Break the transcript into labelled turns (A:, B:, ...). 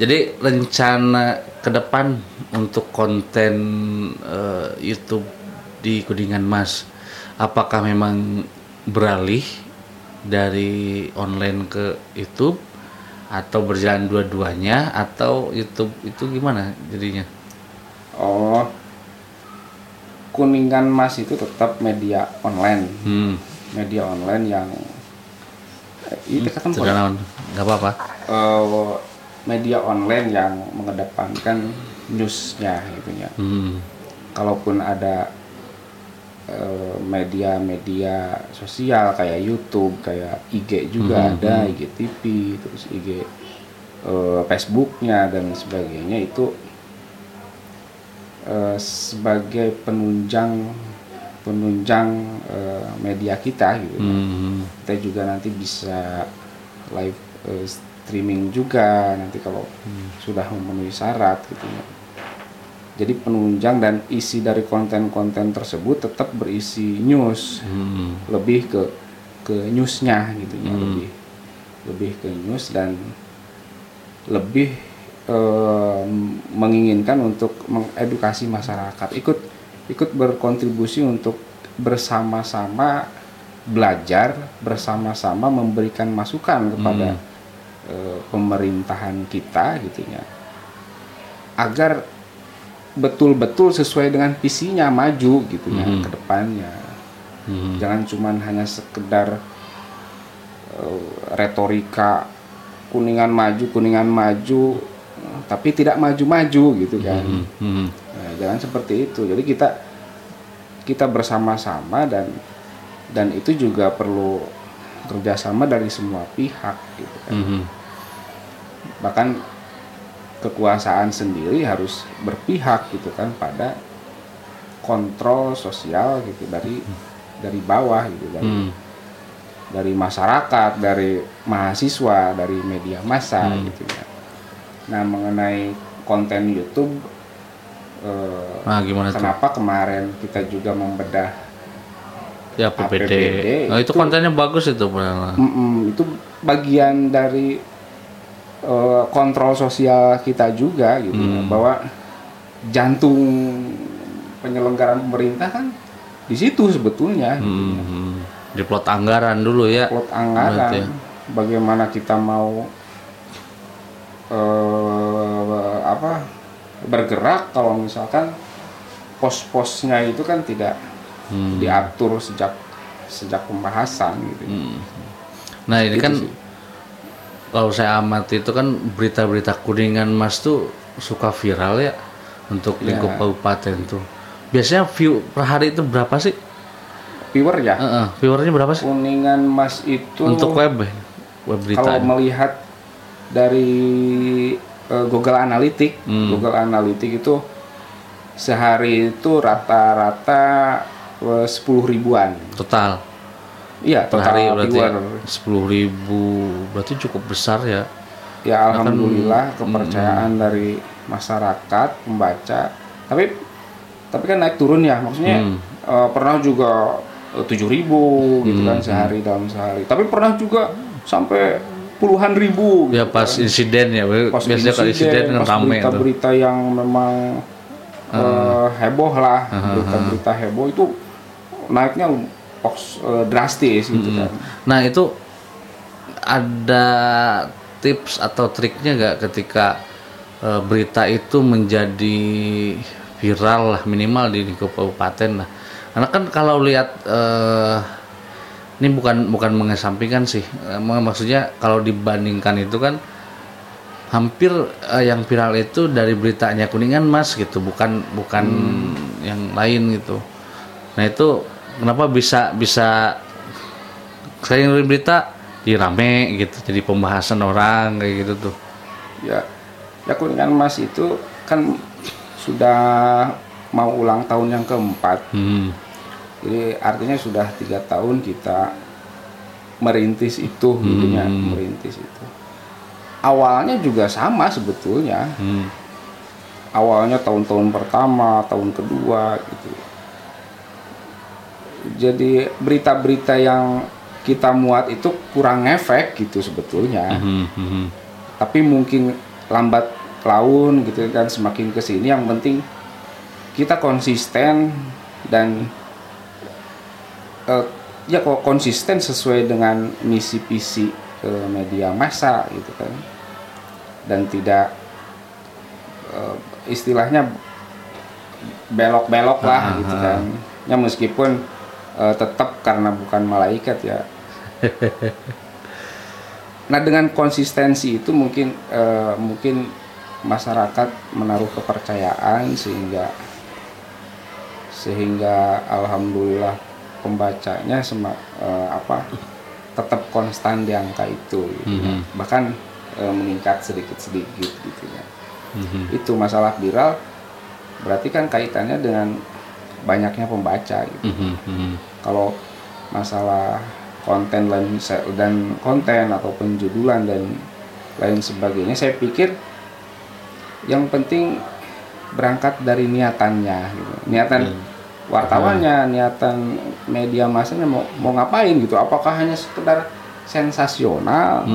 A: Jadi rencana ke depan untuk konten eh, YouTube di Kuningan Mas, apakah memang beralih dari online ke YouTube atau berjalan dua-duanya atau YouTube itu gimana jadinya?
B: Oh, Kuningan Mas itu tetap media online,
A: Hmm.
B: media online yang eh, itu kan.
A: Sekarang nggak apa-apa.
B: Eh, media online yang mengedepankan newsnya gitu ya.
A: Hmm.
B: Kalaupun ada eh, media-media sosial kayak YouTube, kayak IG juga
A: Hmm,
B: ada, IGTV, terus IG eh, Facebooknya dan sebagainya itu eh, sebagai penunjang penunjang media kita gitu. ya
A: Hmm.
B: kita juga nanti bisa live streaming juga nanti kalau sudah memenuhi syarat gitu ya. Jadi penunjang dan isi dari konten-konten tersebut tetap berisi news,
A: Hmm.
B: lebih ke ke newsnya gitu ya,
A: Hmm.
B: lebih lebih ke news dan lebih eh, menginginkan untuk mengedukasi masyarakat ikut ikut berkontribusi untuk bersama-sama belajar bersama-sama memberikan masukan kepada
A: Hmm.
B: Eh, pemerintahan kita gitu ya agar betul-betul sesuai dengan visinya maju gitu ya
A: Hmm.
B: ke depannya
A: Hmm.
B: jangan cuman hanya sekedar eh, retorika kuningan maju kuningan maju tapi tidak maju-maju gitu kan
A: Hmm. Hmm.
B: Nah, jangan seperti itu jadi kita kita bersama-sama dan dan itu juga perlu kerjasama dari semua pihak gitu kan
A: Hmm.
B: Bahkan kekuasaan sendiri harus berpihak gitu kan pada kontrol sosial gitu dari dari bawah gitu dari
A: Hmm.
B: dari masyarakat dari mahasiswa dari media massa
A: Hmm.
B: gitu ya nah mengenai konten YouTube eh,
A: Nah, gimana tuh?
B: kenapa kemarin kita juga membedah
A: Ya PPD.
B: APBD
A: Nah, itu
B: itu-
A: kontennya bagus itu benar.
B: Mm-mm, itu bagian dari eh, kontrol sosial kita juga gitu ya,
A: Hmm.
B: bahwa jantung penyelenggaraan pemerintah kan di situ sebetulnya gitu ya.
A: Hmm. Di plot anggaran dulu ya.
B: plot anggaran
A: ya.
B: bagaimana kita mau eh, apa bergerak kalau misalkan pos-posnya itu kan tidak
A: Hmm.
B: diatur sejak sejak pembahasan gitu
A: Hmm. Nah, ini
B: Gitu
A: kan
B: sih.
A: Kalau saya amati itu kan berita-berita kuningan Mas tuh suka viral ya untuk
B: Ya.
A: lingkup kabupaten tuh. Biasanya view per hari itu berapa sih?
B: viewer ya
A: Heeh, viewernya berapa sih?
B: kuningan mas itu
A: Untuk web ya? web berita.
B: kalau melihat dari eh, Google Analytics,
A: Hmm.
B: Google Analytics itu sehari itu rata-rata eh, sepuluh ribuan.
A: total
B: Iya,
A: per
B: total
A: hari berarti
B: viewer.
A: sepuluh ribu berarti cukup besar ya.
B: Ya alhamdulillah
A: Hmm.
B: kepercayaan dari masyarakat pembaca. Tapi tapi kan naik turun ya, maksudnya
A: Hmm.
B: eh, pernah juga tujuh ribu gitu kan sehari dalam sehari. Tapi pernah juga sampai puluhan ribu.
A: Ya
B: gitu
A: pas
B: kan.
A: insiden ya,
B: pas
A: biasanya kalau insiden kan rame tuh.
B: berita-berita yang memang eh, heboh lah, berita-berita heboh itu naiknya eh, drastis gitu kan.
A: Nah itu ada tips atau triknya nggak ketika eh, berita itu menjadi viral lah minimal di lingkup kabupaten lah. Karena kan kalau lihat eh, ini bukan bukan mengesampingkan sih, mak- maksudnya kalau dibandingkan itu kan hampir eh, yang viral itu dari beritanya kuningan mas gitu, bukan bukan yang lain gitu. Nah itu kenapa bisa bisa saya ngirim berita jadi rame gitu jadi pembahasan orang kayak gitu tuh
B: Ya, ya kuningan mas itu kan sudah mau ulang tahun yang keempat.
A: hmm.
B: Jadi artinya sudah tiga tahun kita merintis itu, gitu ya,
A: Hmm.
B: merintis itu. Awalnya juga sama sebetulnya.
A: Hmm.
B: awalnya tahun-tahun pertama, tahun kedua gitu. Jadi berita-berita yang kita muat itu kurang efek gitu sebetulnya.
A: Hmm. Hmm.
B: Tapi mungkin lambat laun gitu kan semakin ke sini yang penting kita konsisten dan eh, ya kok konsisten sesuai dengan misi visi eh, media massa gitu kan dan tidak eh, istilahnya belok-belok lah
A: Ah,
B: gitu
A: ah.
B: kan ya meskipun eh, tetap karena bukan malaikat ya nah dengan konsistensi itu mungkin eh, mungkin masyarakat menaruh kepercayaan sehingga sehingga alhamdulillah pembacanya sema, eh, apa tetap konstan di angka itu gitu ya.
A: Mhm.
B: bahkan eh, meningkat sedikit-sedikit gitu ya
A: Mhm.
B: itu masalah viral berarti kan kaitannya dengan banyaknya pembaca gitu
A: Mhm. Mhm.
B: kalau masalah konten dan dan konten atau penjudulan dan lain sebagainya saya pikir yang penting berangkat dari niatannya gitu. niatan
A: Hmm.
B: wartawannya niatan media masanya mau mau ngapain gitu apakah hanya sekedar sensasional